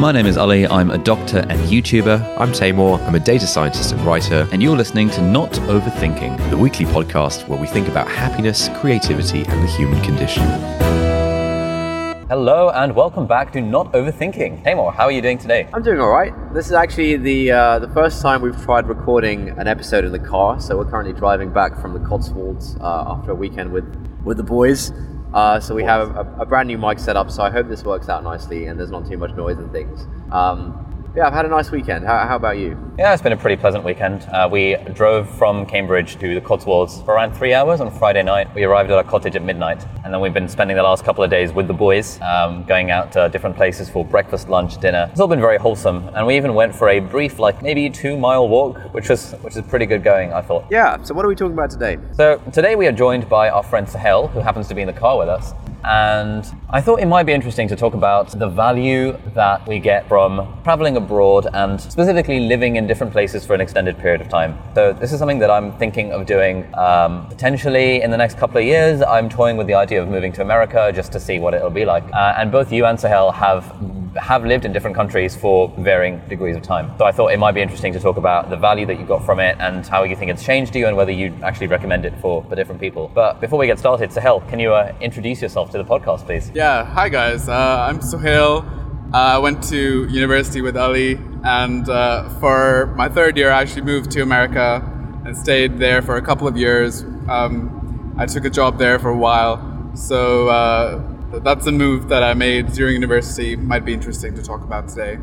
My name is Ali. I'm a doctor and YouTuber, I'm Taimur. I'm a data scientist and writer. and you're listening to Not Overthinking. The weekly podcast where we think about happiness, creativity, and the human condition. Hello and welcome back to Not Overthinking. Taimur, how are you doing today? I'm doing all right. This is actually the uh, the first time we've tried recording an episode in the car. So we're currently driving back from the Cotswolds uh, after a weekend with with the boys. Uh, so we have a, a brand new mic set up. So I hope this works out nicely and there's not too much noise and things. Um, yeah, I've had a nice weekend. How, how about you? Yeah, it's been a pretty pleasant weekend. Uh, we drove from Cambridge to the Cotswolds for around three hours on Friday night. We arrived at our cottage at midnight, and then we've been spending the last couple of days with the boys, um, going out to different places for breakfast, lunch, dinner. It's all been very wholesome, and we even went for a brief, like maybe two mile walk, which was which is pretty good going, I thought. Yeah. So what are we talking about today? So today we are joined by our friend Sohail, who happens to be in the car with us. And I thought it might be interesting to talk about the value that we get from traveling abroad and specifically living in different places for an extended period of time. So this is something that I'm thinking of doing um, potentially in the next couple of years. I'm toying with the idea of moving to America just to see what it'll be like. Uh, and both you and Sohail have have lived in different countries for varying degrees of time. So I thought it might be interesting to talk about the value that you got from it and how you think it's changed you and whether you actually recommend it for, different people. But before we get started, Sohail, can you uh, introduce yourself to the podcast, please? Yeah, hi guys. Uh, I'm Sohail. Uh, I went to university with Ali, and uh, for my third year, I actually moved to America and stayed there for a couple of years. Um, I took a job there for a while, so uh, that's a move that I made during university. Might be interesting to talk about today.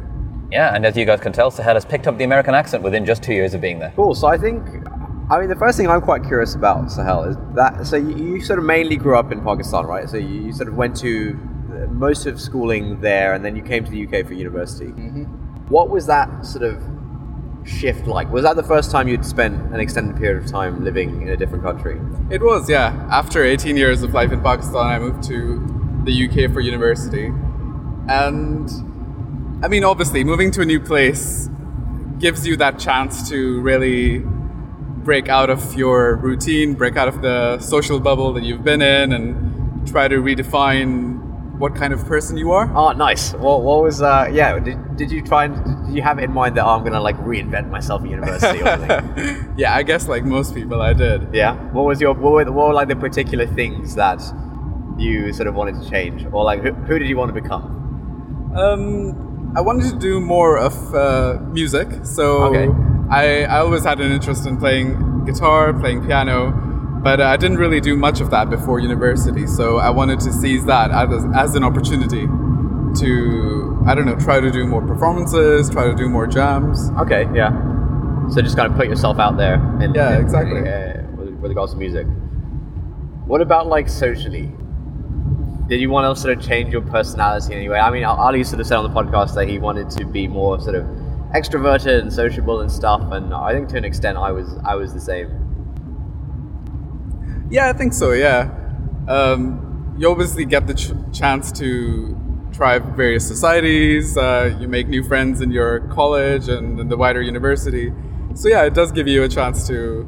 Yeah, and as you guys can tell, Sohail has picked up the American accent within just two years of being there. Cool. So I think, I mean, the first thing I'm quite curious about, Sohail, is that. So you, you sort of mainly grew up in Pakistan, right? So you, you sort of went to most of schooling there, and then you came to the UK for university. Mm-hmm. What was that sort of shift like? Was that the first time you'd spent an extended period of time living in a different country? It was, yeah. After 18 years of life in Pakistan, I moved to the UK for university. And I mean, obviously, moving to a new place gives you that chance to really break out of your routine, break out of the social bubble that you've been in, and try to redefine what kind of person you are. Oh, nice. What, what was, uh, yeah, did, did you try and, did you have it in mind that oh, I'm going to like reinvent myself at university or something? yeah, I guess like most people, I did. Yeah. What was your what were, what were like the particular things that you sort of wanted to change, or like who, who did you want to become? Um, I wanted to do more of uh, music, so Okay. I, I always had an interest in playing guitar, playing piano, but I didn't really do much of that before university. So I wanted to seize that as, as an opportunity to I don't know try to do more performances, try to do more jams. Okay. Yeah. So just kind of put yourself out there. Yeah, exactly. uh, with, with regards to music. What about like socially? Did you want to sort of change your personality in any way? I mean, Ali sort of said on the podcast that he wanted to be more sort of extroverted and sociable and stuff, and I think to an extent I was I was the same. Yeah, I think so. Yeah, um, you obviously get the ch- chance to try various societies. Uh, you make new friends in your college and in the wider university. So yeah, it does give you a chance to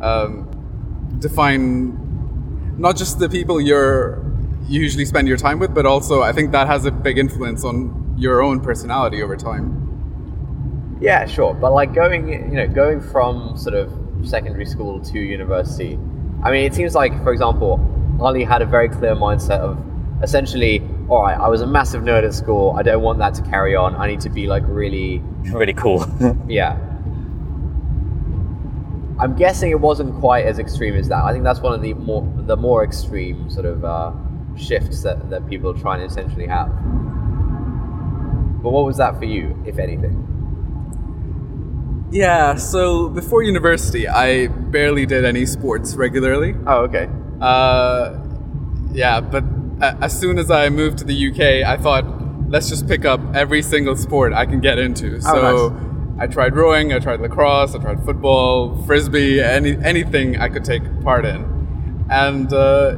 um, define not just the people you're you usually spend your time with, but also I think that has a big influence on your own personality over time. Yeah, sure. But like going, you know, going from sort of secondary school to university, I mean, it seems like, for example, Ali had a very clear mindset of essentially, all right, I was a massive nerd at school. I don't want that to carry on. I need to be like really, Really cool. yeah. I'm guessing it wasn't quite as extreme as that. I think that's one of the more the more extreme sort of uh, shifts that, that people try and essentially have. But what was that for you, if anything? Yeah, so before university, I barely did any sports regularly. Oh, okay. Uh, yeah, but a- as soon as I moved to the UK, I thought let's just pick up every single sport I can get into. So Oh, nice. I tried rowing, I tried lacrosse, I tried football, frisbee, any anything I could take part in, and uh,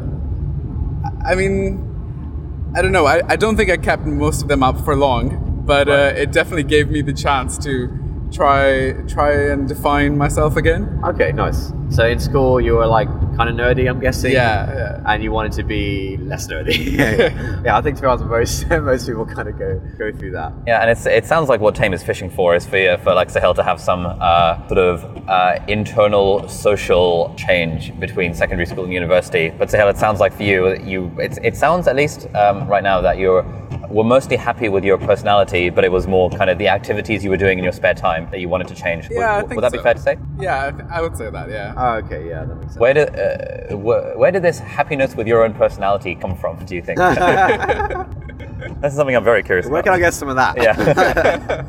I mean, I don't know. I, I don't think I kept most of them up for long, but uh, it definitely gave me the chance to try try and define myself again. Okay, nice. So in school, you were like kind of nerdy, I'm guessing. Yeah, yeah. And you wanted to be less nerdy. yeah, yeah. yeah, I think to be honest, most most people kind of go go through that. Yeah, and it's, it sounds like what Tame is fishing for is for, you- for like Sohail to have some uh, sort of uh, internal social change between secondary school and university. But Sohail, it sounds like for you, you it, it sounds at least um, right now that you're were mostly happy with your personality, but it was more kind of the activities you were doing in your spare time that you wanted to change. Would- Yeah, I would, think would that be fair to say? Yeah, I, th- I would say that. Yeah. Oh, okay, yeah, that makes sense. Where did uh, where, where did this happiness with your own personality come from? Do you think? That's something I'm very curious about. Where about. can I get some of that? Yeah.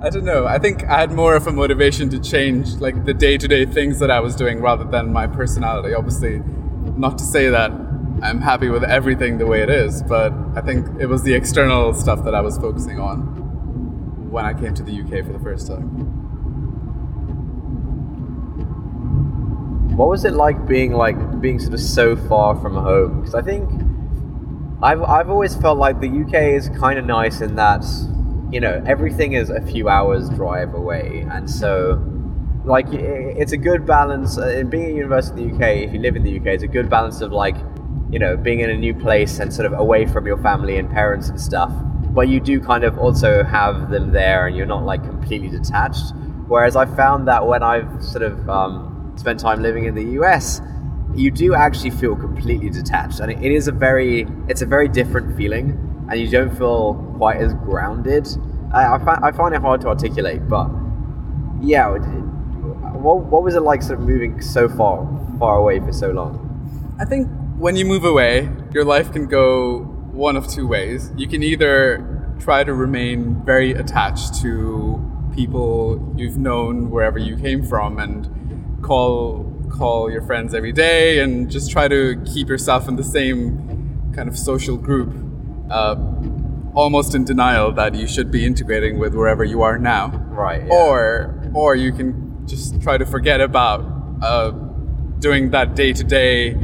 I don't know. I think I had more of a motivation to change like the day-to-day things that I was doing rather than my personality. Obviously, not to say that I'm happy with everything the way it is, but I think it was the external stuff that I was focusing on when I came to the UK for the first time. What was it like being like being sort of so far from home? Because I think I've I've always felt like the UK is kind of nice in that you know everything is a few hours drive away, and so like it's a good balance. Uh, in being at university in the UK, if you live in the UK, it's a good balance of like you know being in a new place and sort of away from your family and parents and stuff. But you do kind of also have them there, and you're not like completely detached. Whereas I found that when I've sort of um, spent time living in the US, you do actually feel completely detached, and it, is a very it's a very different feeling, and you don't feel quite as grounded. I, I, fi- I find it hard to articulate, but yeah, it- what, what was it like sort of moving so far far away for so long? I think when you move away, your life can go one of two ways. You can either try to remain very attached to people you've known wherever you came from and call call your friends every day and just try to keep yourself in the same kind of social group, uh, almost in denial that you should be integrating with wherever you are now Right. yeah. or or you can just try to forget about uh, doing that day to day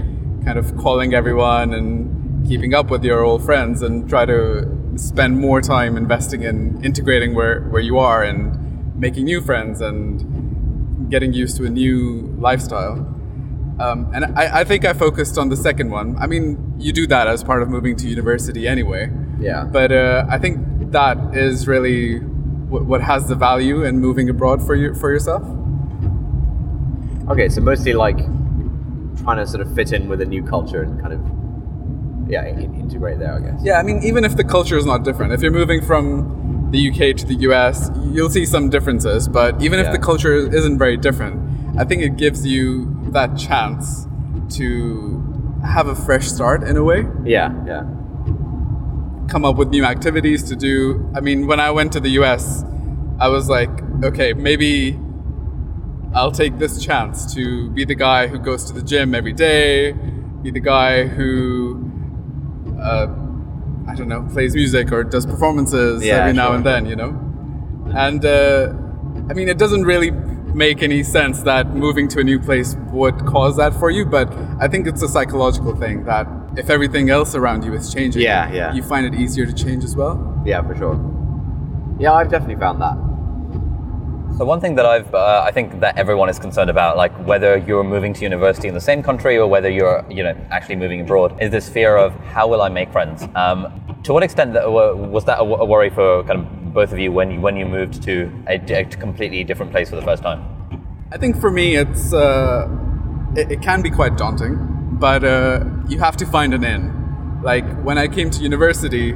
kind of calling everyone and keeping up with your old friends and try to spend more time investing in integrating where, where you are and making new friends and getting used to a new lifestyle. Um, and I, I think I focused on the second one. I mean, you do that as part of moving to university anyway. Yeah. But uh, I think that is really what, what has the value in moving abroad for you for yourself. Okay, so mostly like trying to sort of fit in with a new culture and kind of yeah integrate there, I guess. Yeah, I mean, even if the culture is not different, if you're moving from the UK to the US, you'll see some differences. But even if the culture isn't very different, I think it gives you that chance to have a fresh start in a way. Yeah, yeah. come up with new activities to do. I mean, when I went to the US, I was like, okay, maybe I'll take this chance to be the guy who goes to the gym every day, be the guy who, uh, I don't know, plays music or does performances Yeah, every now sure. and then, you know? And uh, I mean, it doesn't really make any sense that moving to a new place would cause that for you, but I think it's a psychological thing that if everything else around you is changing, Yeah, yeah. you find it easier to change as well. Yeah, for sure. Yeah, I've definitely found that. So one thing that I've, uh, I think that everyone is concerned about, like whether you're moving to university in the same country or whether you're, you know, actually moving abroad, is this fear of how will I make friends? Um, to what extent that, was that a, worry for kind of both of you when you, when you moved to a completely different place for the first time? I think for me, it's uh, it, it can be quite daunting, but uh, you have to find an in. Like when I came to university,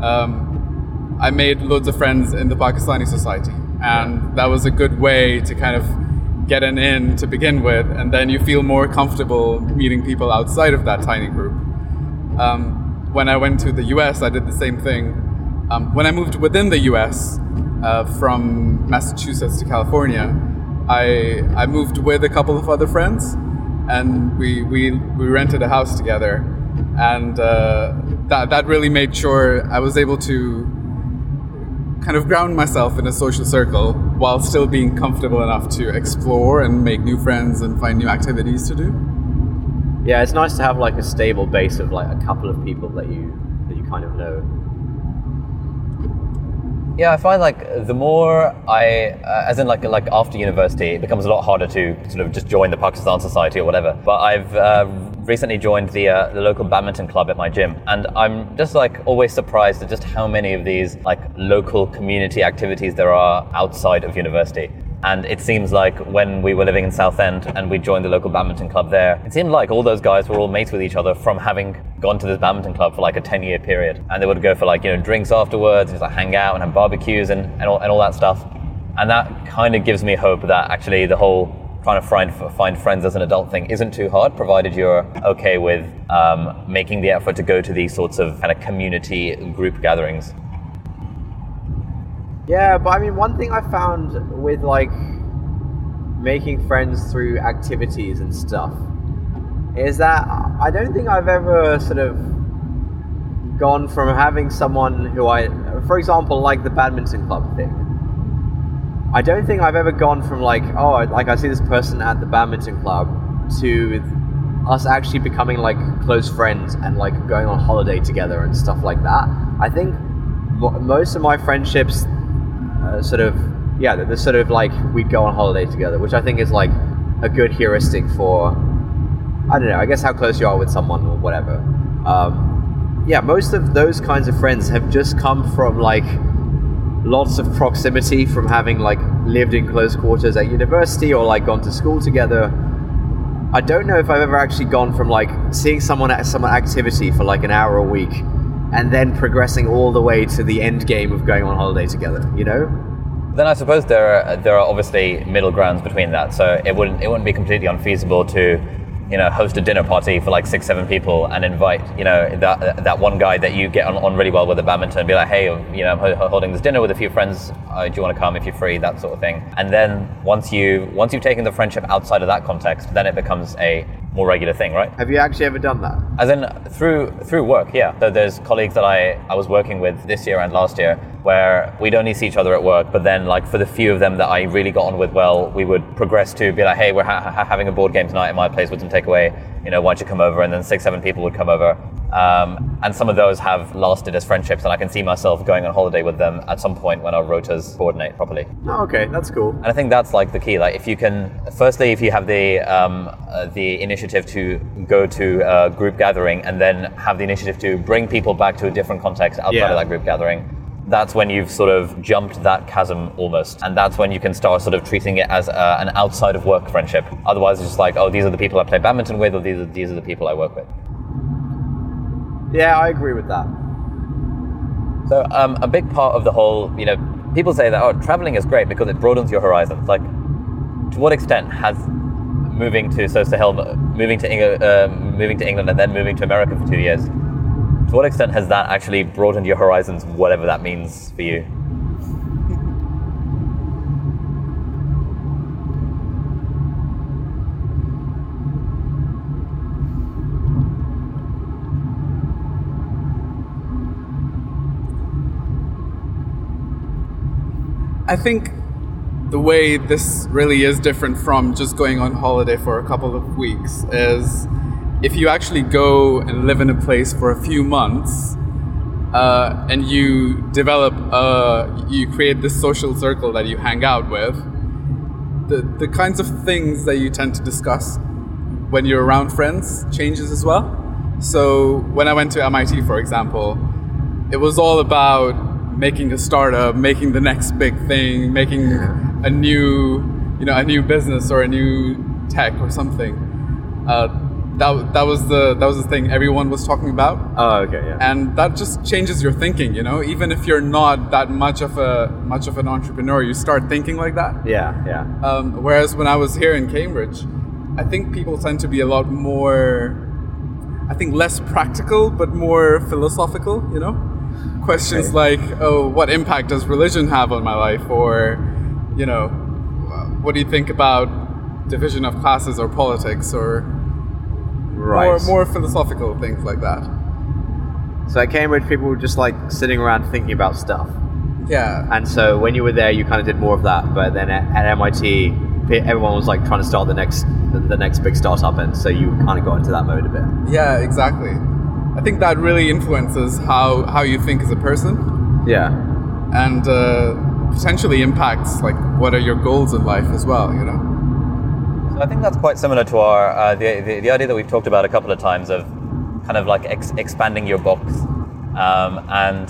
um, I made loads of friends in the Pakistani society, and that was a good way to kind of get an in to begin with, and then you feel more comfortable meeting people outside of that tiny group. Um, when I went to the US, I did the same thing. Um, when I moved within the US uh, from Massachusetts to California, I, I moved with a couple of other friends and we, we, we rented a house together. And uh, that that really made sure I was able to kind of ground myself in a social circle while still being comfortable enough to explore and make new friends and find new activities to do. Yeah, it's nice to have like a stable base of like a couple of people that you that you kind of know. Yeah, I find like the more I, uh, as in like like after university, it becomes a lot harder to sort of just join the Pakistan Society or whatever. But I've uh, recently joined the uh, the local badminton club at my gym, and I'm just like always surprised at just how many of these like local community activities there are outside of university. And it seems like when we were living in Southend and we joined the local badminton club there, it seemed like all those guys were all mates with each other from having gone to this badminton club for like a 10 year period. And they would go for like, you know, drinks afterwards, and just like hang out and have barbecues and, and, all, and all that stuff. And that kind of gives me hope that actually the whole trying to find, find friends as an adult thing isn't too hard, provided you're okay with um, making the effort to go to these sorts of kind of community group gatherings. Yeah, but I mean, one thing I found with like making friends through activities and stuff is that I don't think I've ever sort of gone from having someone who I, for example, like the badminton club thing. I don't think I've ever gone from like, oh, like I see this person at the badminton club to us actually becoming like close friends and like going on holiday together and stuff like that. I think most of my friendships uh, sort of yeah, the, the sort of like we'd go on holiday together, which I think is like a good heuristic for I don't know, I guess how close you are with someone or whatever. Um, yeah, most of those kinds of friends have just come from like lots of proximity from having like lived in close quarters at university or like gone to school together. I don't know if I've ever actually gone from like seeing someone at some activity for like an hour a week and then progressing all the way to the end game of going on holiday together, you know? Then I suppose there are, there are obviously middle grounds between that. So it wouldn't it wouldn't be completely unfeasible to you know host a dinner party for like six seven people and invite you know that that one guy that you get on, on really well with at badminton and be like hey you know I'm holding this dinner with a few friends. Uh, do you want to come if you're free? That sort of thing. And then once you once you've taken the friendship outside of that context then it becomes a more regular thing right Have you actually ever done that? as in through through work, yeah. So there's colleagues that I, I was working with this year and last year where we'd only see each other at work, but then like for the few of them that I really got on with well, we would progress to be like, hey, we're ha- ha- having a board game tonight at my place with some takeaway. You know, why don't you come over? And then six, seven people would come over. Um, and some of those have lasted as friendships, and I can see myself going on holiday with them at some point when our rotas coordinate properly. Oh, okay, that's cool. And I think that's like the key. Like if you can, firstly, if you have the um, uh, the initiative to go to a group gathering, and then have the initiative to bring people back to a different context outside Yeah. of that group gathering, that's when you've sort of jumped that chasm almost, and that's when you can start sort of treating it as uh an outside of work friendship. Otherwise, it's just like, oh, these are the people I play badminton with, or these are these are the people I work with. Yeah, I agree with that. So um, a big part of the whole, you know, people say that oh, traveling is great because it broadens your horizons. Like, to what extent has moving to so Sohail, moving to Eng- uh, moving to England and then moving to America for two years, to what extent has that actually broadened your horizons, whatever that means for you? I think the way this really is different from just going on holiday for a couple of weeks is if you actually go and live in a place for a few months uh, and you develop, uh, you create this social circle that you hang out with, the, the kinds of things that you tend to discuss when you're around friends changes as well. So when I went to MIT, for example, it was all about making a startup, making the next big thing, making a new, you know, a new business or a new tech or something. Uh, that, that was the that was the thing everyone was talking about, Oh, okay, yeah. and that just changes your thinking. You know, even if you're not that much of a much of an entrepreneur, you start thinking like that. yeah, yeah. Um, whereas when I was here in Cambridge, I think people tend to be a lot more, I think less practical, but more philosophical, you know? Questions like, oh, what impact does religion have on my life? Or, you know, what do you think about division of classes or politics or Right. more, more philosophical things like that? So at Cambridge, people were just like sitting around thinking about stuff. Yeah. And so when you were there, you kind of did more of that. But then at, at MIT, everyone was like trying to start the next the, the next big startup, and so you kind of got into that mode a bit. Yeah, exactly. I think that really influences how, how you think as a person Yeah. and uh, potentially impacts like what are your goals in life as well, you know? So I think that's quite similar to our uh, the, the the idea that we've talked about a couple of times of kind of like ex- expanding your box, um, and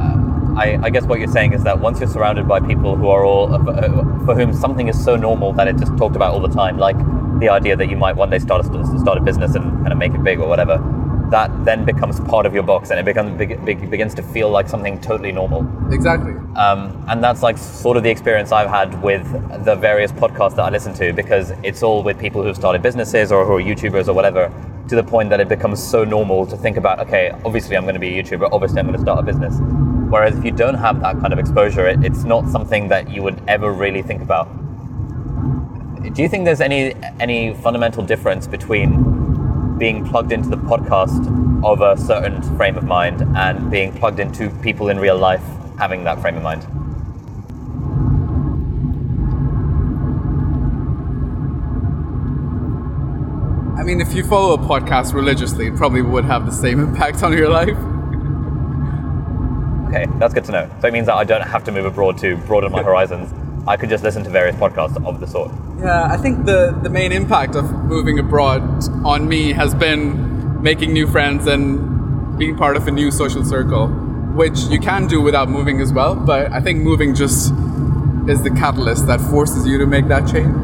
uh, I, I guess what you're saying is that once you're surrounded by people who are all uh, for whom something is so normal that it's just talked about all the time, like the idea that you might one day start a start a business and kind of make it big or whatever, that then becomes part of your box and it becomes begins to feel like something totally normal. Exactly. Um, and that's like sort of the experience I've had with the various podcasts that I listen to because it's all with people who've started businesses or who are YouTubers or whatever to the point that it becomes so normal to think about, okay, obviously I'm going to be a YouTuber, obviously I'm going to start a business. Whereas if you don't have that kind of exposure, it, it's not something that you would ever really think about. Do you think there's any any fundamental difference between being plugged into the podcast of a certain frame of mind and being plugged into people in real life having that frame of mind? I mean, if you follow a podcast religiously, it probably would have the same impact on your life. Okay, that's good to know. So it means that I don't have to move abroad to broaden my horizons. I could just listen to various podcasts of the sort. Yeah, I think the, the main impact of moving abroad on me has been making new friends and being part of a new social circle, which you can do without moving as well. But I think moving just is the catalyst that forces you to make that change.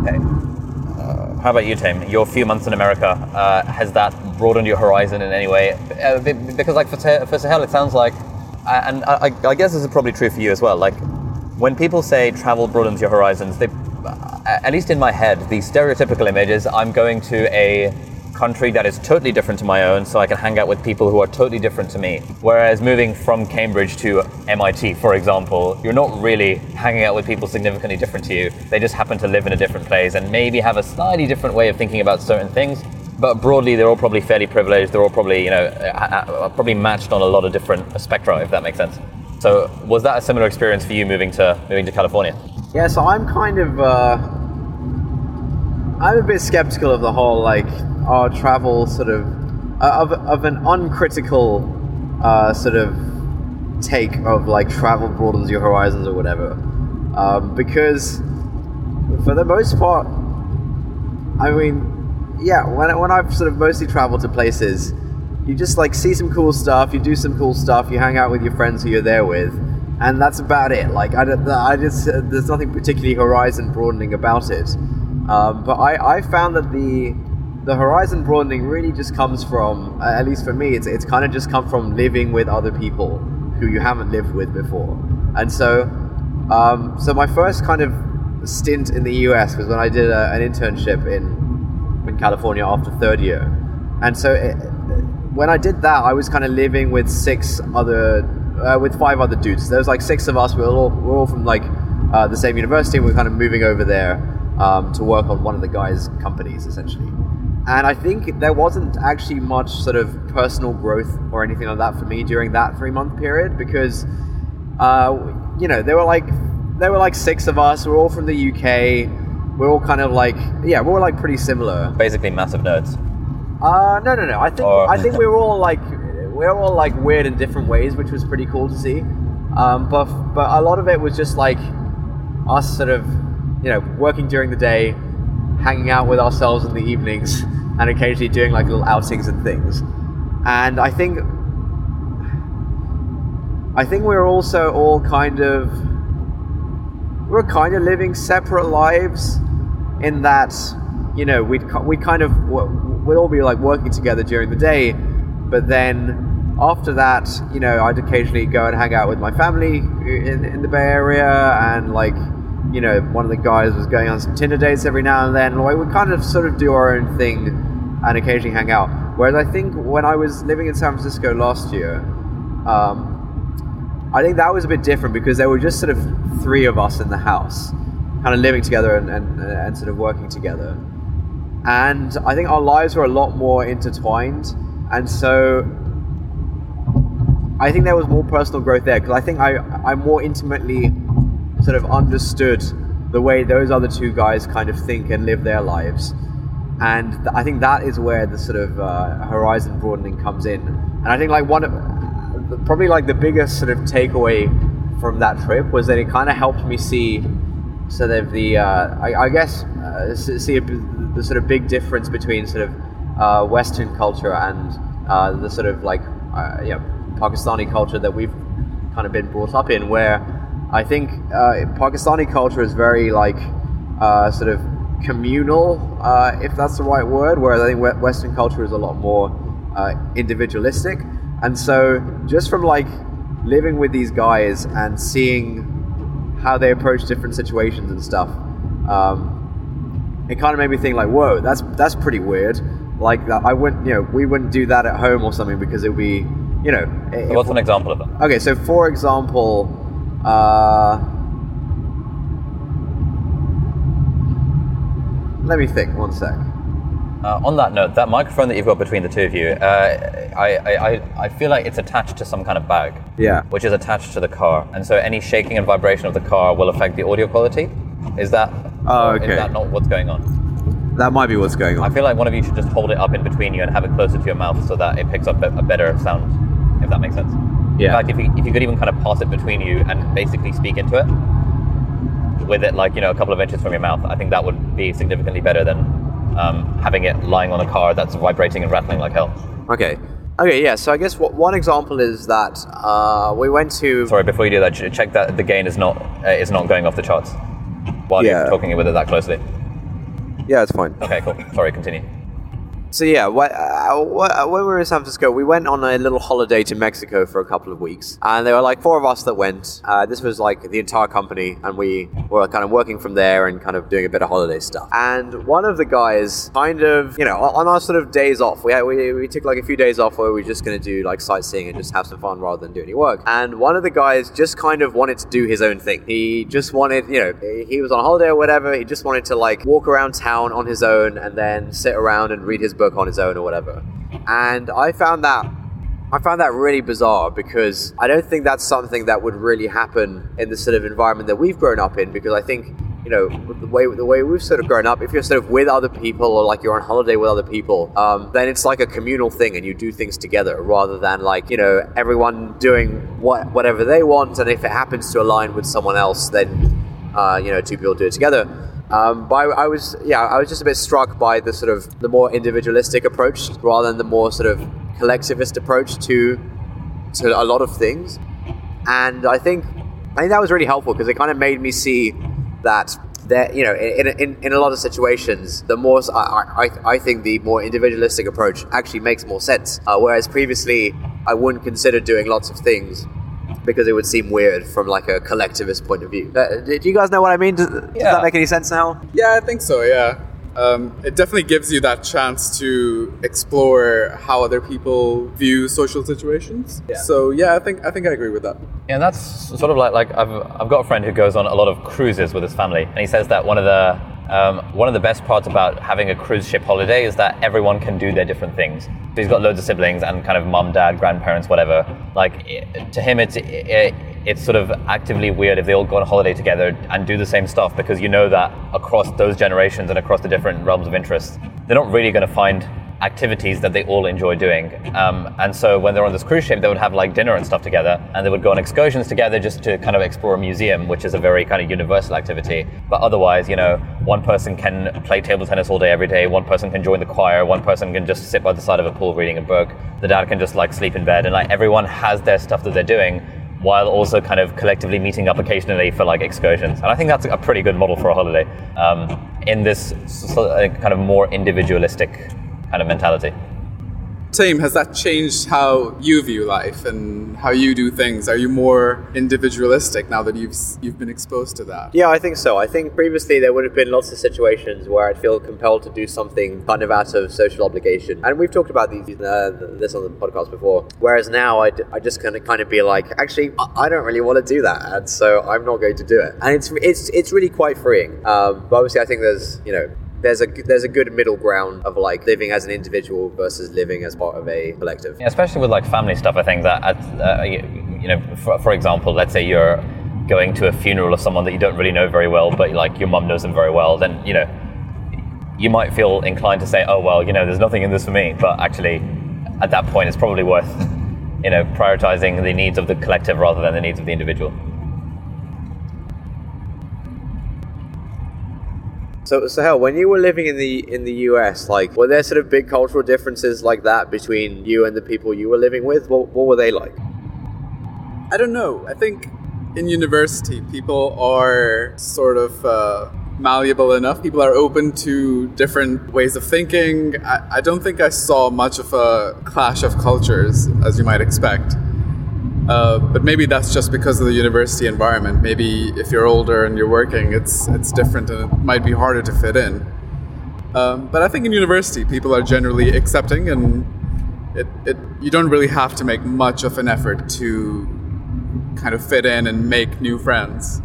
Okay. Uh, how about you, Tim? Your few months in America, uh, has that broadened your horizon in any way? Uh, because, like, for, for Sohail, it sounds like, uh, and I, I- I guess this is probably true for you as well, like, when people say travel broadens your horizons, they, uh, at least in my head, the stereotypical image is I'm going to a country that is totally different to my own, so I can hang out with people who are totally different to me. Whereas moving from Cambridge to MIT, for example, you're not really hanging out with people significantly different to you. They just happen to live in a different place and maybe have a slightly different way of thinking about certain things. But broadly, they're all probably fairly privileged. They're all probably, you know, uh, uh, probably matched on a lot of different spectra, if that makes sense. So, was that a similar experience for you moving to moving to California? Yeah, so I'm kind of uh, I'm a bit skeptical of the whole like our travel sort of uh, of of an uncritical uh, sort of take of like travel broadens your horizons or whatever, um, because for the most part, I mean, yeah, when when I've sort of mostly traveled to places, you just like see some cool stuff, you do some cool stuff, you hang out with your friends who you're there with, and that's about it. Like I, don't, I just uh, there's nothing particularly horizon broadening about it. Um, but I, I found that the the horizon broadening really just comes from, at least for me, it's it's kind of just come from living with other people who you haven't lived with before, and so um, so my first kind of stint in the US was when I did a, an internship in in California after third year, and so it, when I did that, I was kind of living with six other, uh, with five other dudes. There was like six of us. We were all, we were all from like uh, the same university. We were kind of moving over there um, to work on one of the guys' companies, essentially. And I think there wasn't actually much sort of personal growth or anything like that for me during that three month period because, uh, you know, there were like there were like six of us. We're all from the UK. We're all kind of like yeah, we're all like pretty similar. Basically, massive nerds. Uh, no, no, no. I think Or- I think we were all like we were all like weird in different ways, which was pretty cool to see. Um, but but a lot of it was just like us sort of you know working during the day, hanging out with ourselves in the evenings, and occasionally doing like little outings and things. And I think I think we're also all kind of we're kind of living separate lives in that you know we'd we kind of we'd all be like working together during the day. But then after that you know I'd occasionally go and hang out with my family in, in the Bay Area. And like you know one of the guys was going on some Tinder dates every now and then. Like we kind of sort of do our own thing and occasionally hang out. Whereas I think when I was living in San Francisco last year um, I think that was a bit different because there were just sort of three of us in the house, kind of living together and, and, and sort of working together. And I think our lives were a lot more intertwined. And so I think there was more personal growth there because I think I I more intimately sort of understood the way those other two guys kind of think and live their lives, and th- I think that is where the sort of uh, horizon broadening comes in. And I think like one of probably like the biggest sort of takeaway from that trip was that it kind of helped me see sort of the uh, I, I guess uh, see a, the sort of big difference between sort of uh, Western culture and uh, the sort of like uh, you know, Pakistani culture that we've kind of been brought up in, where I think uh, Pakistani culture is very like sort of communal, if that's the right word, whereas I think Western culture is a lot more individualistic. And so, just from like living with these guys and seeing how they approach different situations and stuff, um, it kind of made me think like, whoa, that's that's pretty weird. Like I wouldn't, you know, we wouldn't do that at home or something because it would be, you know. what's an example of that? Okay, so for example, uh, let me think. One sec. Uh, on that note, that microphone that you've got between the two of you, uh, I, I, I- feel like it's attached to some kind of bag. Yeah. Which is attached to the car. And so any shaking and vibration of the car will affect the audio quality. Is that, Oh, is that not what's going on? That might be what's going on. I feel like one of you should just hold it up in between you and have it closer to your mouth so that it picks up a, a better sound, if that makes sense. Yeah. In fact, if you, if you could even kind of pass it between you and basically speak into it with it like, you know, a couple of inches from your mouth, I think that would be significantly better than um, having it lying on a car that's vibrating and rattling like hell. Okay. Okay. Yeah. So I guess what, one example is that uh, we went to. Sorry, before you do that, check that the gain is not uh, is not going off the charts while Yeah. you're talking with it that closely. Yeah, it's fine. Okay, cool. Sorry, continue. So yeah, uh, wh- when we were in San Francisco, we went on a little holiday to Mexico for a couple of weeks, and there were like four of us that went. Uh, this was like the entire company, and we were kind of working from there and kind of doing a bit of holiday stuff. And one of the guys, kind of, you know, on our sort of days off, we had, we, we took like a few days off where we were just going to do like sightseeing and just have some fun rather than do any work. And one of the guys just kind of wanted to do his own thing. He just wanted, you know, he was on holiday or whatever. He just wanted to like walk around town on his own and then sit around and read his book on his own or whatever. And I found that I found that really bizarre because I don't think that's something that would really happen in the sort of environment that we've grown up in. Because I think you know the way the way we've sort of grown up, if you're sort of with other people or like you're on holiday with other people, um, then it's like a communal thing and you do things together rather than like you know everyone doing what whatever they want. And if it happens to align with someone else, then uh, you know two people do it together. Um, but I, I was, yeah, I was just a bit struck by the sort of the more individualistic approach rather than the more sort of collectivist approach to to a lot of things. And I think I think that was really helpful because it kind of made me see that that you know in, in, in a lot of situations the more I, I, I think the more individualistic approach actually makes more sense uh, whereas previously I wouldn't consider doing lots of things because it would seem weird from like a collectivist point of view. Uh, do you guys know what I mean? Does, does that make any sense now? Yeah, I think so. Yeah, um, it definitely gives you that chance to explore how other people view social situations. Yeah. So yeah, I think I think I agree with that. Yeah, and that's sort of like like I've I've got a friend who goes on a lot of cruises with his family, and he says that one of the um, one of the best parts about having a cruise ship holiday is that everyone can do their different things. So he's got loads of siblings and kind of mum, dad, grandparents, whatever. Like to him, it's it, it's sort of actively weird if they all go on holiday together and do the same stuff because you know that across those generations and across the different realms of interest, they're not really going to find activities that they all enjoy doing. Um, and so when they're on this cruise ship, they would have like dinner and stuff together, and they would go on excursions together just to kind of explore a museum, which is a very kind of universal activity. But otherwise, you know, one person can play table tennis all day every day, one person can join the choir, one person can just sit by the side of a pool reading a book, the dad can just like sleep in bed, and like everyone has their stuff that they're doing. While also kind of collectively meeting up occasionally for like excursions, and I think that's a pretty good model for a holiday um, in this s- kind of more individualistic kind of mentality. Tame, has that changed how you view life and how you do things? Are you more individualistic now that you've you've been exposed to that? Yeah, I think so. I think previously there would have been lots of situations where I'd feel compelled to do something kind of out of social obligation, and we've talked about these uh, this on the podcast before. Whereas now I I just kind of kind of be like, actually, I- I don't really want to do that, and so I'm not going to do it. And it's it's it's really quite freeing. Um, but obviously, I think there's you know there's a there's a good middle ground of like living as an individual versus living as part of a collective. Yeah, especially with like family stuff. I think that uh, you, you know, for, for example, let's say you're going to a funeral of someone that you don't really know very well, but like your mum knows them very well, then you know you might feel inclined to say, "Oh well, you know, there's nothing in this for me," but actually, at that point, it's probably worth you know prioritizing the needs of the collective rather than the needs of the individual. So, Sohail, when you were living in the in the US, like, were there sort of big cultural differences like that between you and the people you were living with? What, what were they like? I don't know. I think in university, people are sort of uh, malleable enough. People are open to different ways of thinking. I, I, don't think I saw much of a clash of cultures, as you might expect. Uh, but maybe that's just because of the university environment. Maybe if you're older and you're working, it's it's different and it might be harder to fit in. Um, but I think in university, people are generally accepting, and it, it you don't really have to make much of an effort to kind of fit in and make new friends.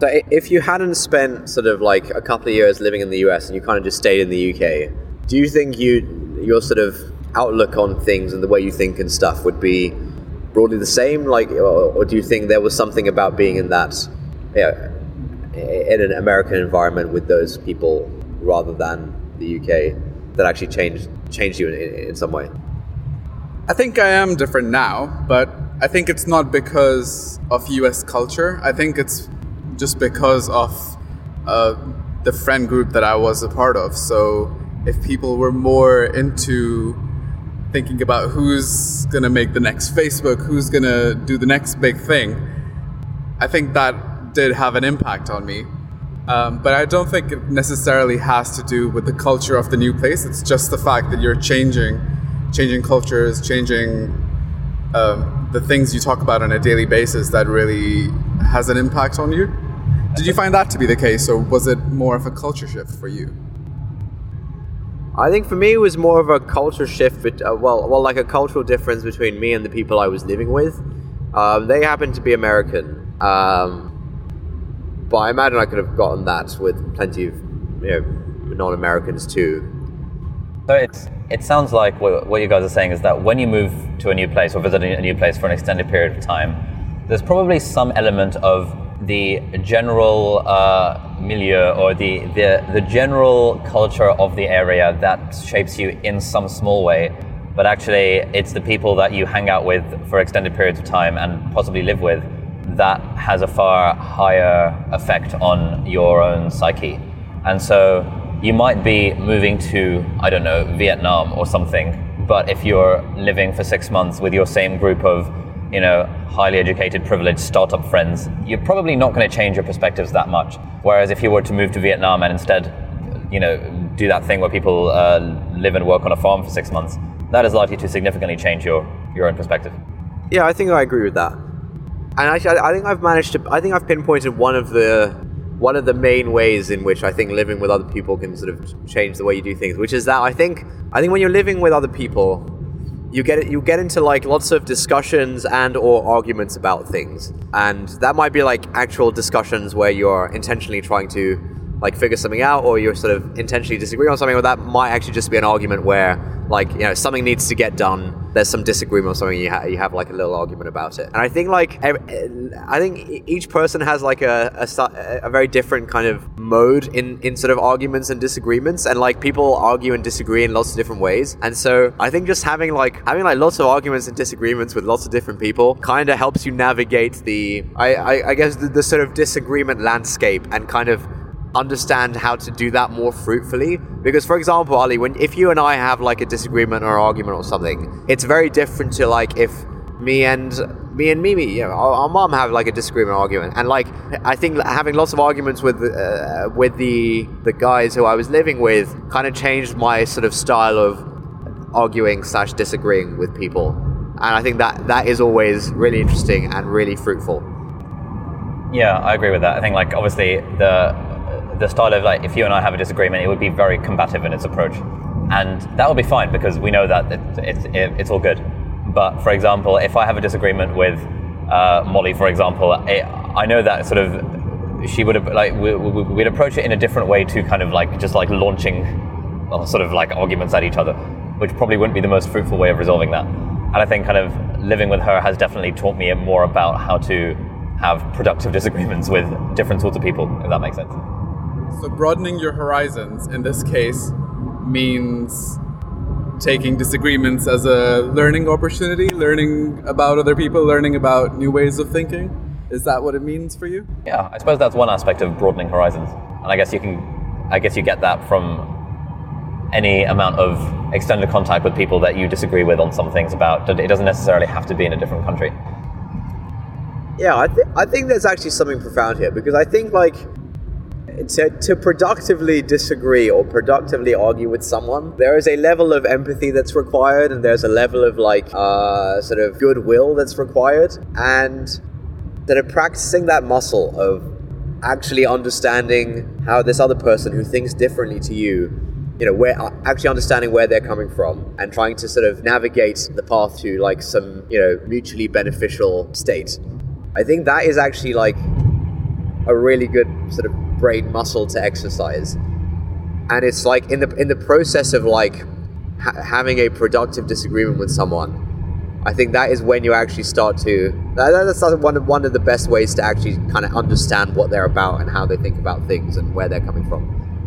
So if you hadn't spent sort of like a couple of years living in the US and you kind of just stayed in the UK, do you think you your sort of outlook on things and the way you think and stuff would be broadly the same? Like, or, or do you think there was something about being in that, you know, in an American environment with those people rather than the UK that actually changed changed you in, in some way? I think I am different now, but I think it's not because of US culture. I think it's just because of uh, the friend group that I was a part of. So if people were more into thinking about who's gonna make the next Facebook, who's gonna do the next big thing, I think that did have an impact on me. Um, but I don't think it necessarily has to do with the culture of the new place. It's just the fact that you're changing changing cultures, changing um, the things you talk about on a daily basis that really has an impact on you. Did you find that to be the case, or was it more of a culture shift for you? I think for me it was more of a culture shift, but uh, well, well, like a cultural difference between me and the people I was living with. Um, they happened to be American, um, but I imagine I could have gotten that with plenty of you know, non-Americans too. So it's it sounds like what, what you guys are saying is that when you move to a new place or visit a new place for an extended period of time, there's probably some element of the general uh, milieu or the, the, the general culture of the area that shapes you in some small way. But actually, it's the people that you hang out with for extended periods of time and possibly live with that has a far higher effect on your own psyche. And so you might be moving to, I don't know, Vietnam or something, but if you're living for six months with your same group of, you know, highly educated, privileged startup friends, you're probably not going to change your perspectives that much. Whereas if you were to move to Vietnam and instead, you know, do that thing where people uh, live and work on a farm for six months, that is likely to significantly change your, your own perspective. Yeah, I think I agree with that. And actually, I think I've managed to, I think I've pinpointed one of the one of the main ways in which I think living with other people can sort of change the way you do things, which is that I think I think when you're living with other people, you get you get into like lots of discussions and or arguments about things, and that might be like actual discussions where you're intentionally trying to like figure something out, or you're sort of intentionally disagreeing on something, or that might actually just be an argument where like you know something needs to get done. There's some disagreement or something you, ha- you have like a little argument about it. And i think like i think each person has like a, a, a, very different kind of mode in, in sort of arguments and disagreements. And like people argue and disagree in lots of different ways. And so i think just having like having like lots of arguments and disagreements with lots of different people kind of helps you navigate the i, I, I guess the, the sort of disagreement landscape and kind of understand how to do that more fruitfully. Because, for example, Ali, when if you and I have like a disagreement or argument or something, it's very different to like if me and me and Mimi, you know, our, our mom have like a disagreement argument, and like I think having lots of arguments with uh, with the the guys who I was living with kind of changed my sort of style of arguing slash disagreeing with people, and I think that that is always really interesting and really fruitful. Yeah, I agree with that. I think like obviously the the style of like if you and I have a disagreement, it would be very combative in its approach, and that would be fine because we know that it, it, it, it's all good. But for example, if I have a disagreement with uh, Molly, for example, I know that sort of she would have like we, we'd approach it in a different way to kind of like just like launching sort of like arguments at each other, which probably wouldn't be the most fruitful way of resolving that. And I think kind of living with her has definitely taught me more about how to have productive disagreements with different sorts of people, if that makes sense. So broadening your horizons in this case means taking disagreements as a learning opportunity, learning about other people, learning about new ways of thinking. Is that what it means for you? Yeah, I suppose that's one aspect of broadening horizons. And I guess you can I guess you get that from any amount of extended contact with people that you disagree with on some things about. It doesn't necessarily have to be in a different country. Yeah, I, th- I think there's actually something profound here because I think like to, to productively disagree or productively argue with someone, there is a level of empathy that's required, and there's a level of like uh, sort of goodwill that's required, and that are practicing that muscle of actually understanding how this other person who thinks differently to you you know where uh, actually understanding where they're coming from and trying to sort of navigate the path to like some you know mutually beneficial state. I think that is actually like a really good sort of brain muscle to exercise and it's like in the in the process of like ha- having a productive disagreement with someone I think that is when you actually start to. That, that's one of, one of the best ways to actually kind of understand what they're about and how they think about things and where they're coming from.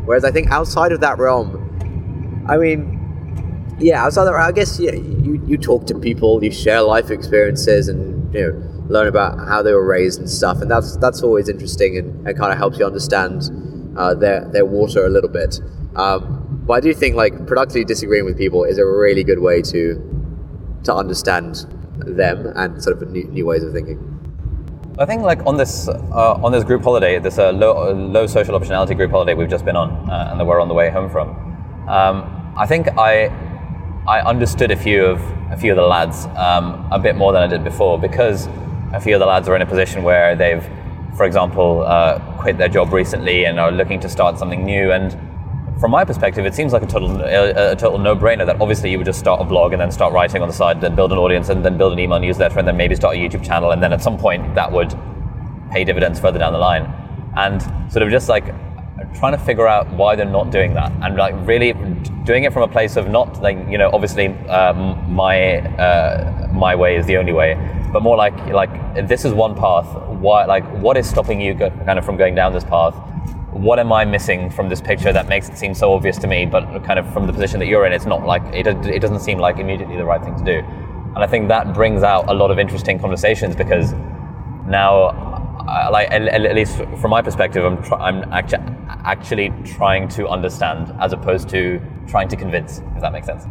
Whereas I think outside of that realm, I mean, yeah, outside of that, I guess yeah, you you talk to people, you share life experiences, and you know learn about how they were raised and stuff, and that's that's always interesting and, and kind of helps you understand uh, their their water a little bit. Um, but I do think like productively disagreeing with people is a really good way to to understand them and sort of new, new ways of thinking. I think like on this uh, on this group holiday, this uh, low, low social optionality group holiday we've just been on, uh, and that we're on the way home from. Um, I think I I understood a few of a few of the lads um, a bit more than I did before because a few of the lads are in a position where they've, for example, uh, quit their job recently and are looking to start something new and from my perspective, it seems like a total a, a total no-brainer that obviously you would just start a blog and then start writing on the side, then build an audience, and then build an email newsletter, and then maybe start a YouTube channel, and then at some point that would pay dividends further down the line. And sort of just like trying to figure out why they're not doing that, and like really doing it from a place of not like you know obviously um, my uh, my way is the only way, but more like like this is one path. Why like what is stopping you go, kind of from going down this path? what am I missing from this picture that makes it seem so obvious to me, but kind of from the position that you're in, it's not like, it, it doesn't seem like immediately the right thing to do. And I think that brings out a lot of interesting conversations because now, uh, like at, at, least from my perspective, I'm, tr- I'm actu- actually trying to understand as opposed to trying to convince, if that makes sense.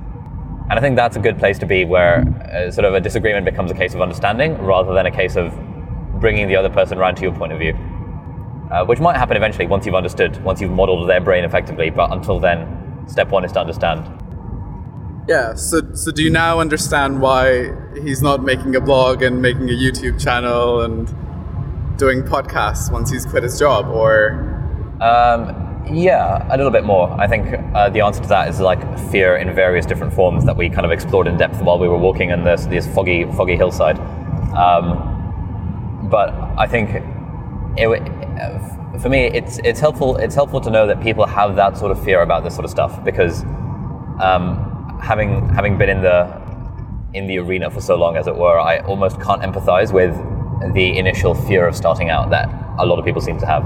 And I think that's a good place to be where uh, sort of a disagreement becomes a case of understanding rather than a case of bringing the other person around to your point of view uh, which might happen eventually once you've understood, once you've modeled their brain effectively. But until then, step one is to understand. Yeah. So, so do you now understand why he's not making a blog and making a YouTube channel and doing podcasts once he's quit his job, or? Um, yeah, a little bit more. I think uh, the answer to that is like fear in various different forms that we kind of explored in depth while we were walking in this this foggy foggy hillside. Um, but I think it, for me, it's it's helpful. It's helpful to know that people have that sort of fear about this sort of stuff because um, having having been in the in the arena for so long, as it were, I almost can't empathize with the initial fear of starting out that a lot of people seem to have.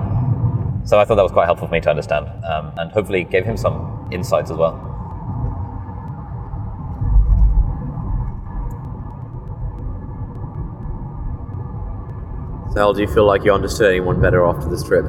So I thought that was quite helpful for me to understand, um, and hopefully gave him some insights as well. Sal, do you feel like you understood anyone better after this trip?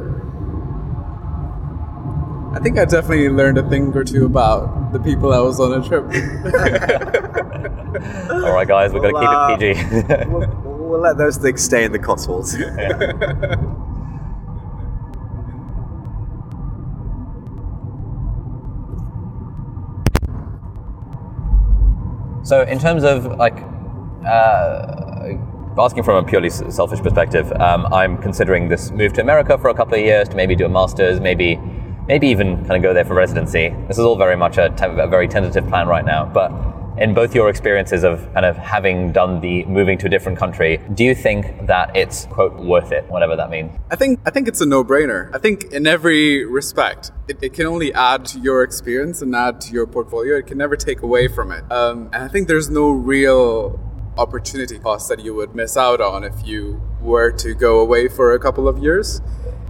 I think I definitely learned a thing or two about the people I was on a trip. All right, guys, we're we'll, going to keep it PG. we'll, we'll, let those things stay in the Cotswolds. so, in terms of like, uh, asking from a purely selfish perspective, um, I'm considering this move to America for a couple of years to maybe do a master's, maybe maybe even kind of go there for residency. This is all very much a, te- a very tentative plan right now, but in both your experiences of kind of having done the moving to a different country, do you think that it's quote worth it, whatever that means? I think I think it's a no-brainer. I think in every respect, it, it can only add to your experience and add to your portfolio. It can never take away from it. Um, and I think there's no real opportunity cost that you would miss out on if you were to go away for a couple of years.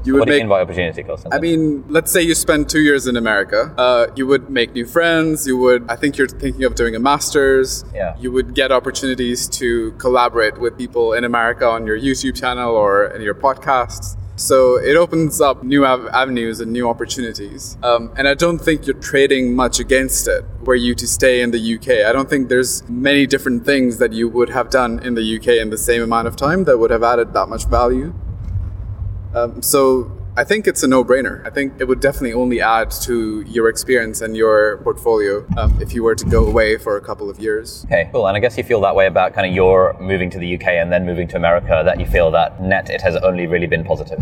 You What would do you make mean by opportunity cost? I mean, let's say you spend two years in America. Uh, you would make new friends. You would, I think you're thinking of doing a master's. Yeah. You would get opportunities to collaborate with people in America on your YouTube channel or in your podcasts. So it opens up new av- avenues and new opportunities. Um, and I don't think you're trading much against it were you to stay in the UK. I don't think there's many different things that you would have done in the UK in the same amount of time that would have added that much value. Um, so I think it's a no-brainer. I think it would definitely only add to your experience and your portfolio um, if you were to go away for a couple of years. Okay, cool. And I guess you feel that way about kind of your moving to the UK and then moving to America, that you feel that net it has only really been positive.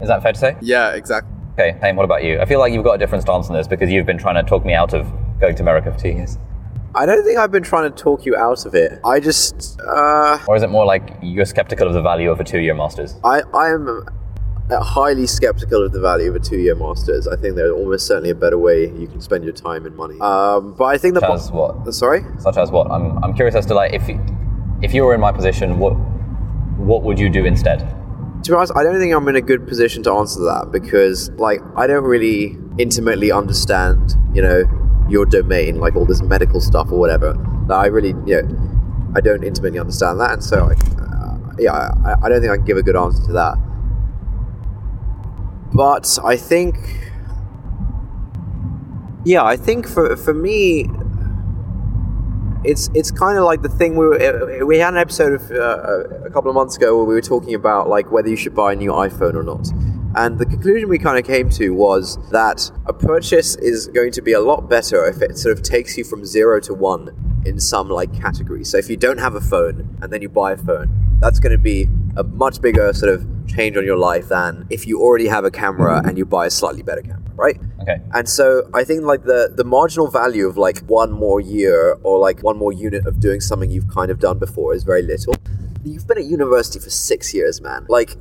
Is that fair to say? Yeah, exactly. Okay, Payne, what about you? I feel like you've got a different stance on this because you've been trying to talk me out of going to America for two years. I don't think I've been trying to talk you out of it. I just, uh, Or is it more like you're skeptical of the value of a two year master's? I, I am highly skeptical of the value of a two-year master's. I think there's almost certainly a better way you can spend your time and money. Um, but I think the Such as what? Sorry. Such as what? I'm, I'm curious as to like if you, if you were in my position, what what would you do instead? To be honest, I don't think I'm in a good position to answer that because, like, I don't really intimately understand, you know, your domain, like all this medical stuff or whatever. I really, you know, I don't intimately understand that, and so, like, uh, yeah, I, I don't think I can give a good answer to that. But I think, yeah, I think for for me, it's it's kind of like the thing we were, we had an episode of uh, a couple of months ago where we were talking about like whether you should buy a new iPhone or not. And the conclusion we kind of came to was that a purchase is going to be a lot better if it sort of takes you from zero to one in some like category. So if you don't have a phone and then you buy a phone, that's going to be a much bigger sort of change on your life than if you already have a camera and you buy a slightly better camera, right? Okay. And so I think like the the marginal value of like one more year or like one more unit of doing something you've kind of done before is very little. You've been at university for six years, man. Like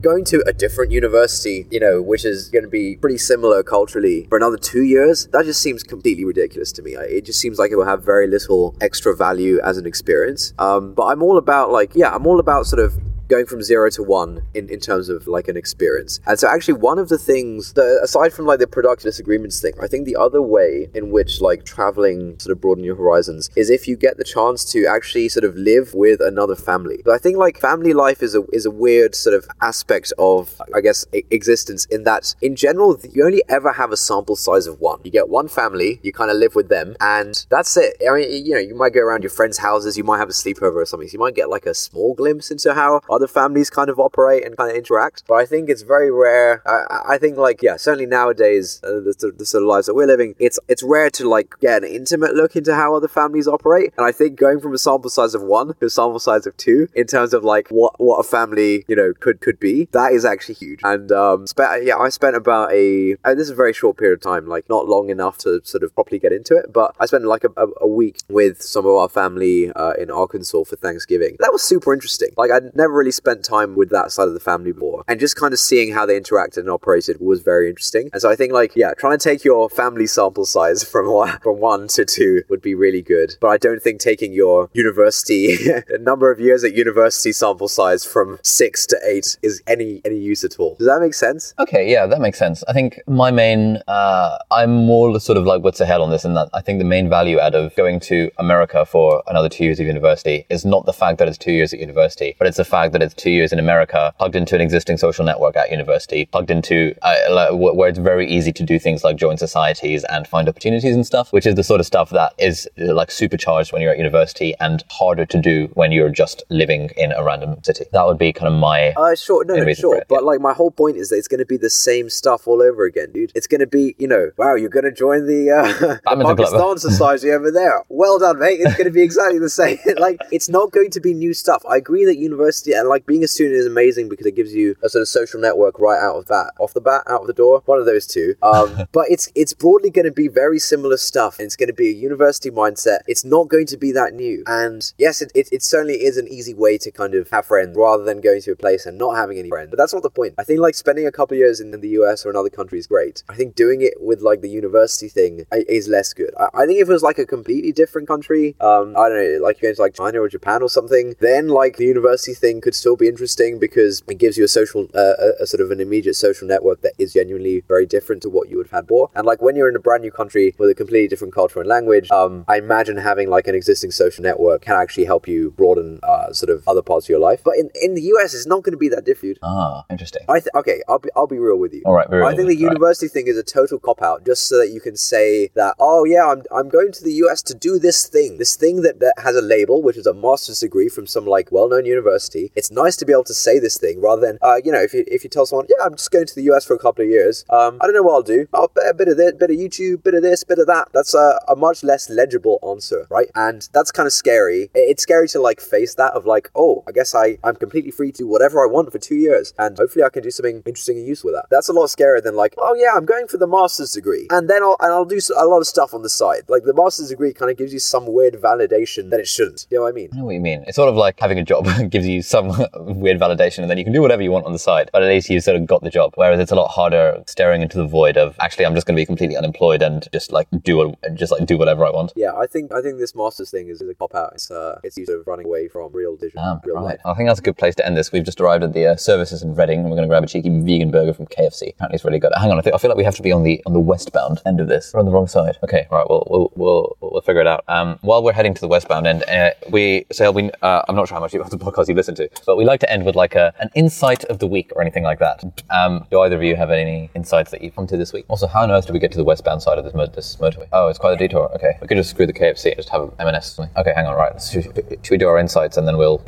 going to a different university, you know, which is going to be pretty similar culturally for another two years, that just seems completely ridiculous to me. It just seems like it will have very little extra value as an experience. Um, but I'm all about like, yeah, I'm all about sort of going from zero to one in, in terms of like an experience. And so actually one of the things aside from like the productive disagreements thing, I think the other way in which like traveling sort of broaden your horizons is if you get the chance to actually sort of live with another family. But I think like family life is a is a weird sort of aspect of I guess existence in that in general you only ever have a sample size of one. You get one family, you kind of live with them and that's it. I mean you know, you might go around your friends' houses, you might have a sleepover or something. So you might get like a small glimpse into how other families kind of operate and kind of interact. But I think it's very rare. I, I think like yeah, certainly nowadays uh, the, the sort of lives that we're living, it's it's rare to like get an intimate look into how other families operate. And I think going from a sample size of one to a sample size of two in terms of like what what a family you know could could be, that is actually huge. And um, spe- yeah, I spent about a and this is a very short period of time, like not long enough to sort of properly get into it, but I spent like a, a, a week with some of our family uh, in Arkansas for Thanksgiving. That was super interesting. Like I'd never really spent time with that side of the family before, and just kind of seeing how they interacted and operated was very interesting. And so I think like yeah, trying to take your family sample size from one from one to two would be really good. But I don't think taking your university number of years at university sample size from six to eight is any any use at all. Does that make sense? Okay, yeah, that makes sense. I think my main, uh, I'm more sort of like what's ahead on this, and that I think the main value out of going to America for another two years of university is not the fact that it's two years at university, but it's the fact that it's two years in America, plugged into an existing social network at university, plugged into uh, where it's very easy to do things like join societies and find opportunities and stuff, which is the sort of stuff that is like supercharged when you're at university and harder to do when you're just living in a random city. That would be kind of my. Uh, sure, no, no, sure. it, but yeah. like, my whole point is that it's going to be the same stuff all over again, dude. It's going to be, you know, wow, you're going to join the, uh, the Pakistan Society over there. Well done, mate. It's going to be exactly the same. like, it's not going to be new stuff. I agree that university and like being a student is amazing because it gives you a sort of social network right out of that, off the bat, out of the door. One of those two. Um, but it's it's broadly going to be very similar stuff. And it's going to be a university mindset. It's not going to be that new. And yes, it, it, it certainly is an easy way to kind of have friends rather than going to a place and not having any friends. But that's not the point. I think like spending a couple of years in, the US or another country is great. I think doing it with like the university thing is less good. I, I think if it was like a completely different country, um, I don't know, like you going to like China or Japan or something, then like the university thing could still be interesting because it gives you a social, uh, a, a sort of an immediate social network that is genuinely very different to what you would have had before. And like when you're in a brand new country with a completely different culture and language, um, I imagine having like an existing social network can actually help you broaden uh, sort of other parts of your life. But in, in the US, it's not going to be that different. Ah, interesting. I th- okay, I'll be I'll be real with you. All right, I think the. All right. university thing is a total cop out, just so that you can say that oh yeah, I'm I'm going to the US to do this thing, this thing that, that has a label, which is a master's degree from some like well known university. It's nice to be able to say this thing rather than uh, you know if you if you tell someone yeah I'm just going to the US for a couple of years, um, I don't know what I'll do. I'll a bit of this, a bit of YouTube, a bit of this, a bit of that. That's a, a much less legible answer, right? And that's kind of scary. It's scary to like face that of like oh I guess I I'm completely free to do whatever I want for two years, and hopefully I can do something interesting and useful with that. That's a lot scarier than like oh yeah I'm going for the master's degree, and then I'll and I'll do a lot of stuff on the side. Like the master's degree kind of gives you some weird validation that it shouldn't. You know what I mean? I know what you mean. It's sort of like having a job gives you some weird validation, and then you can do whatever you want on the side. But at least you've sort of got the job. Whereas it's a lot harder staring into the void of actually I'm just going to be completely unemployed and just like do what- just like do whatever I want. Yeah, I think I think this master's thing is, is a cop out. It's uh, it's sort of running away from real digital Damn, real right. life. I think that's a good place to end this. We've just arrived at the uh, services in Reading, and we're going to grab a cheeky vegan burger from KFC. Apparently, it's really good. Hang on, I, think, I feel like we have to be on the on the westbound end of this. We're on the wrong side. Okay, right. We'll we'll we'll, we'll figure it out. Um, while we're heading to the westbound end, uh, we so we uh, I'm not sure how much of the podcast you listen to, but we like to end with like a an insight of the week or anything like that. Um, do either of you have any insights that you've come to this week? Also, how on earth do we get to the westbound side of this, mo- this motorway? Oh, it's quite a detour. Okay, we could just screw the KFC and just have an M&S. Okay, hang on. Right, should, should we do our insights and then we'll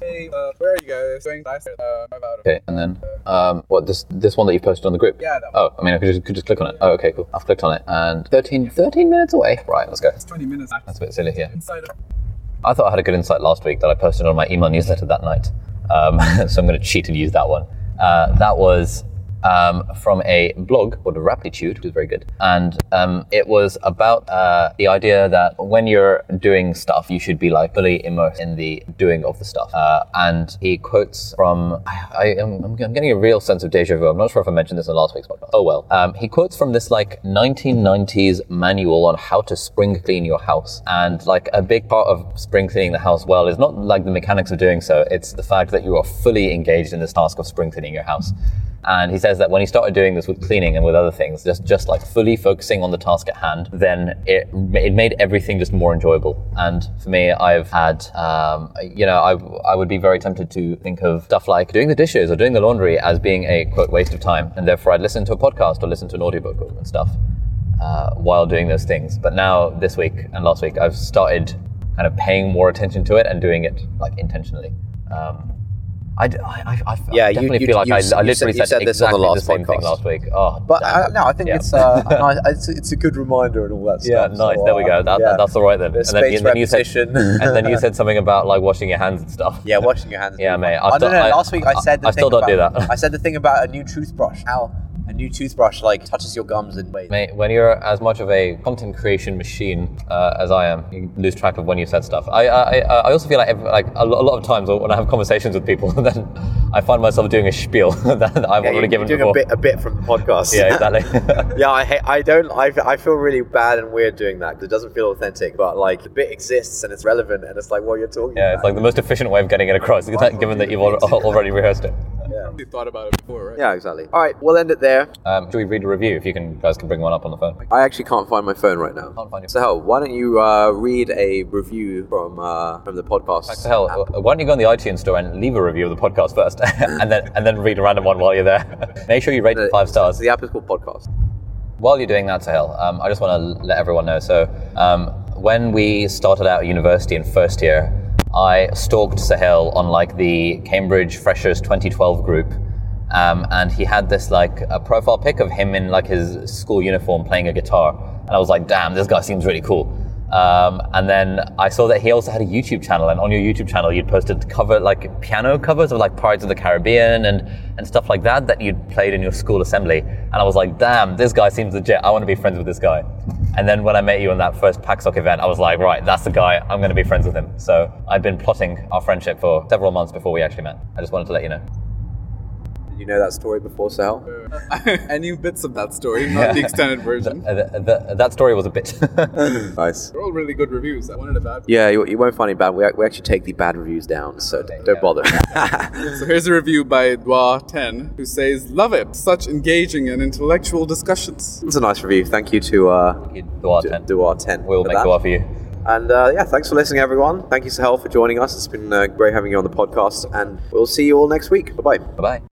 Hey, uh, where are you guys going? Last, uh, about Okay, and then um, what this this one that you posted on the group? Yeah, that Oh, I mean, I could just, could just click on it. Oh, okay, cool. I've clicked on it, and 13, 13 minutes away. Right, let's go. 20 minutes. That's a bit silly here. Inside I thought I had a good insight last week that I posted on my email newsletter that night, um, so I'm going to cheat and use that one. Uh, that was um, from a blog called Raptitude, which is very good, and um, it was about uh, the idea that when you're doing stuff, you should be like fully immersed in the doing of the stuff. Uh, and he quotes from I, am I'm getting a real sense of deja vu. I'm not sure if I mentioned this in last week's podcast. Oh well. Um, he quotes from this like 1990s manual on how to spring clean your house, and like a big part of spring cleaning the house well is not like the mechanics of doing so. It's the fact that you are fully engaged in this task of spring cleaning your house. And he says that when he started doing this with cleaning and with other things, just just like fully focusing on the task at hand, then it it made everything just more enjoyable. And for me, I've had, um, you know, I I would be very tempted to think of stuff like doing the dishes or doing the laundry as being a quote waste of time, and therefore I'd listen to a podcast or listen to an audiobook and stuff uh, while doing those things. But now this week and last week, I've started kind of paying more attention to it and doing it like intentionally. Um, I, d- I, I- I Yeah, you- definitely you- feel like you I, s- I you literally said- you said, said this on the exactly last same thing podcast. last week. Oh, But damn uh, no, I think Yeah. it's uh, nice. It's, it's a good reminder and all that Yeah, stuff. nice. So, there we go. That, yeah. That's all right then. There's and then, space and then you said, repetition. and then you said something about like washing your hands and stuff. Yeah, washing your hands. Yeah, mate, I I, don't know. I- last week I I- said the I still don't do that. I said the thing about a new toothbrush. How a new toothbrush like touches your gums in ways. Mate, when you're as much of a content creation machine uh, as I am, you lose track of when you said stuff. I I, I I also feel like every, like a a lot of times when I have conversations with people, then I find myself doing a spiel that I've Yeah, already given doing before. a bit a bit from the podcast. Yeah, exactly. yeah, I I don't I, I feel really bad and weird doing that because it doesn't feel authentic. But like the bit exists and it's relevant and it's like what you're talking yeah, about. it's like the most efficient way of getting it across, given that you've al- already rehearsed it. Yeah. You thought about it before, right? yeah, exactly. All right, we'll end it there. Um, should we read a review? If you can, guys can bring one up on the phone. I actually can't find my phone right now. Can't find your Sohail, why don't you uh, read a review from uh, from the podcast? Sohail, uh, why don't you go on the iTunes store and leave a review of the podcast first, and then and then read a random one while you're there. Make sure you rate it five stars. The app is called Podcast. While you're doing that, Sohail, um, I just want to let everyone know. So, um, when we started out at university in first year, I stalked Sohail on like the Cambridge Freshers 2012 group, um, and he had this like a profile pic of him in like his school uniform playing a guitar, and I was like, damn, this guy seems really cool. Um, and then I saw that he also had a YouTube channel, and on your YouTube channel, you'd posted cover like piano covers of like Pirates of the Caribbean and and stuff like that that you'd played in your school assembly. And I was like, damn, this guy seems legit. I want to be friends with this guy. And then when I met you on that first PakSoc event, I was like, right, that's the guy. I'm going to be friends with him. So I've been plotting our friendship for several months before we actually met. I just wanted to let you know. Did you know that story before Sohail? I knew bits of that story, not the extended version. Uh, th- th- that story was a bit. nice. They're all really good reviews. I wanted a bad. Yeah, you, you won't find any bad. We, we actually take the bad reviews down, so d- don't yeah. bother. So here's a review by Dwa10 who says, Love it! Such engaging and intellectual discussions. it's a nice review. Thank you to uh, Duar D- 10. Duar 10. We'll make that. Duar for you. And uh, yeah, thanks for listening, everyone. Thank you, Sohail, for joining us. It's been uh, great having you on the podcast, and we'll see you all next week. Bye bye. Bye bye.